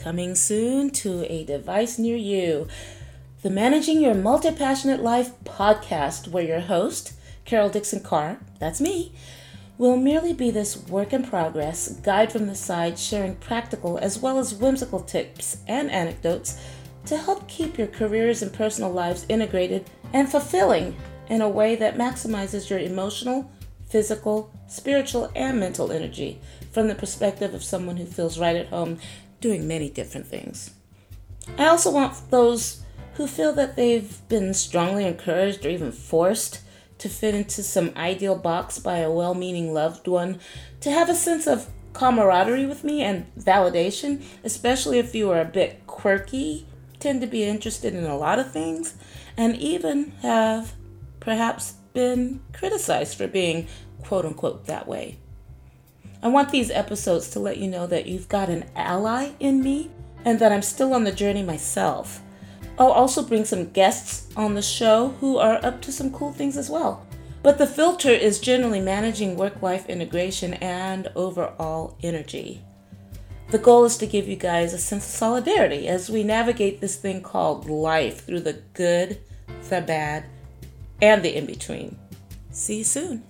Coming soon to a device near you. The Managing Your Multi Passionate Life podcast, where your host, Carol Dixon Carr, that's me, will merely be this work in progress, guide from the side, sharing practical as well as whimsical tips and anecdotes to help keep your careers and personal lives integrated and fulfilling in a way that maximizes your emotional, physical, spiritual, and mental energy from the perspective of someone who feels right at home doing many different things. I also want those who feel that they've been strongly encouraged or even forced to fit into some ideal box by a well meaning loved one to have a sense of camaraderie with me and validation, especially if you are a bit quirky, tend to be interested in a lot of things, and even have perhaps been criticized for being quote unquote that way. I want these episodes to let you know that you've got an ally in me and that I'm still on the journey myself. I'll also bring some guests on the show who are up to some cool things as well. But the filter is generally managing work life integration and overall energy. The goal is to give you guys a sense of solidarity as we navigate this thing called life through the good, the bad, and the in between. See you soon.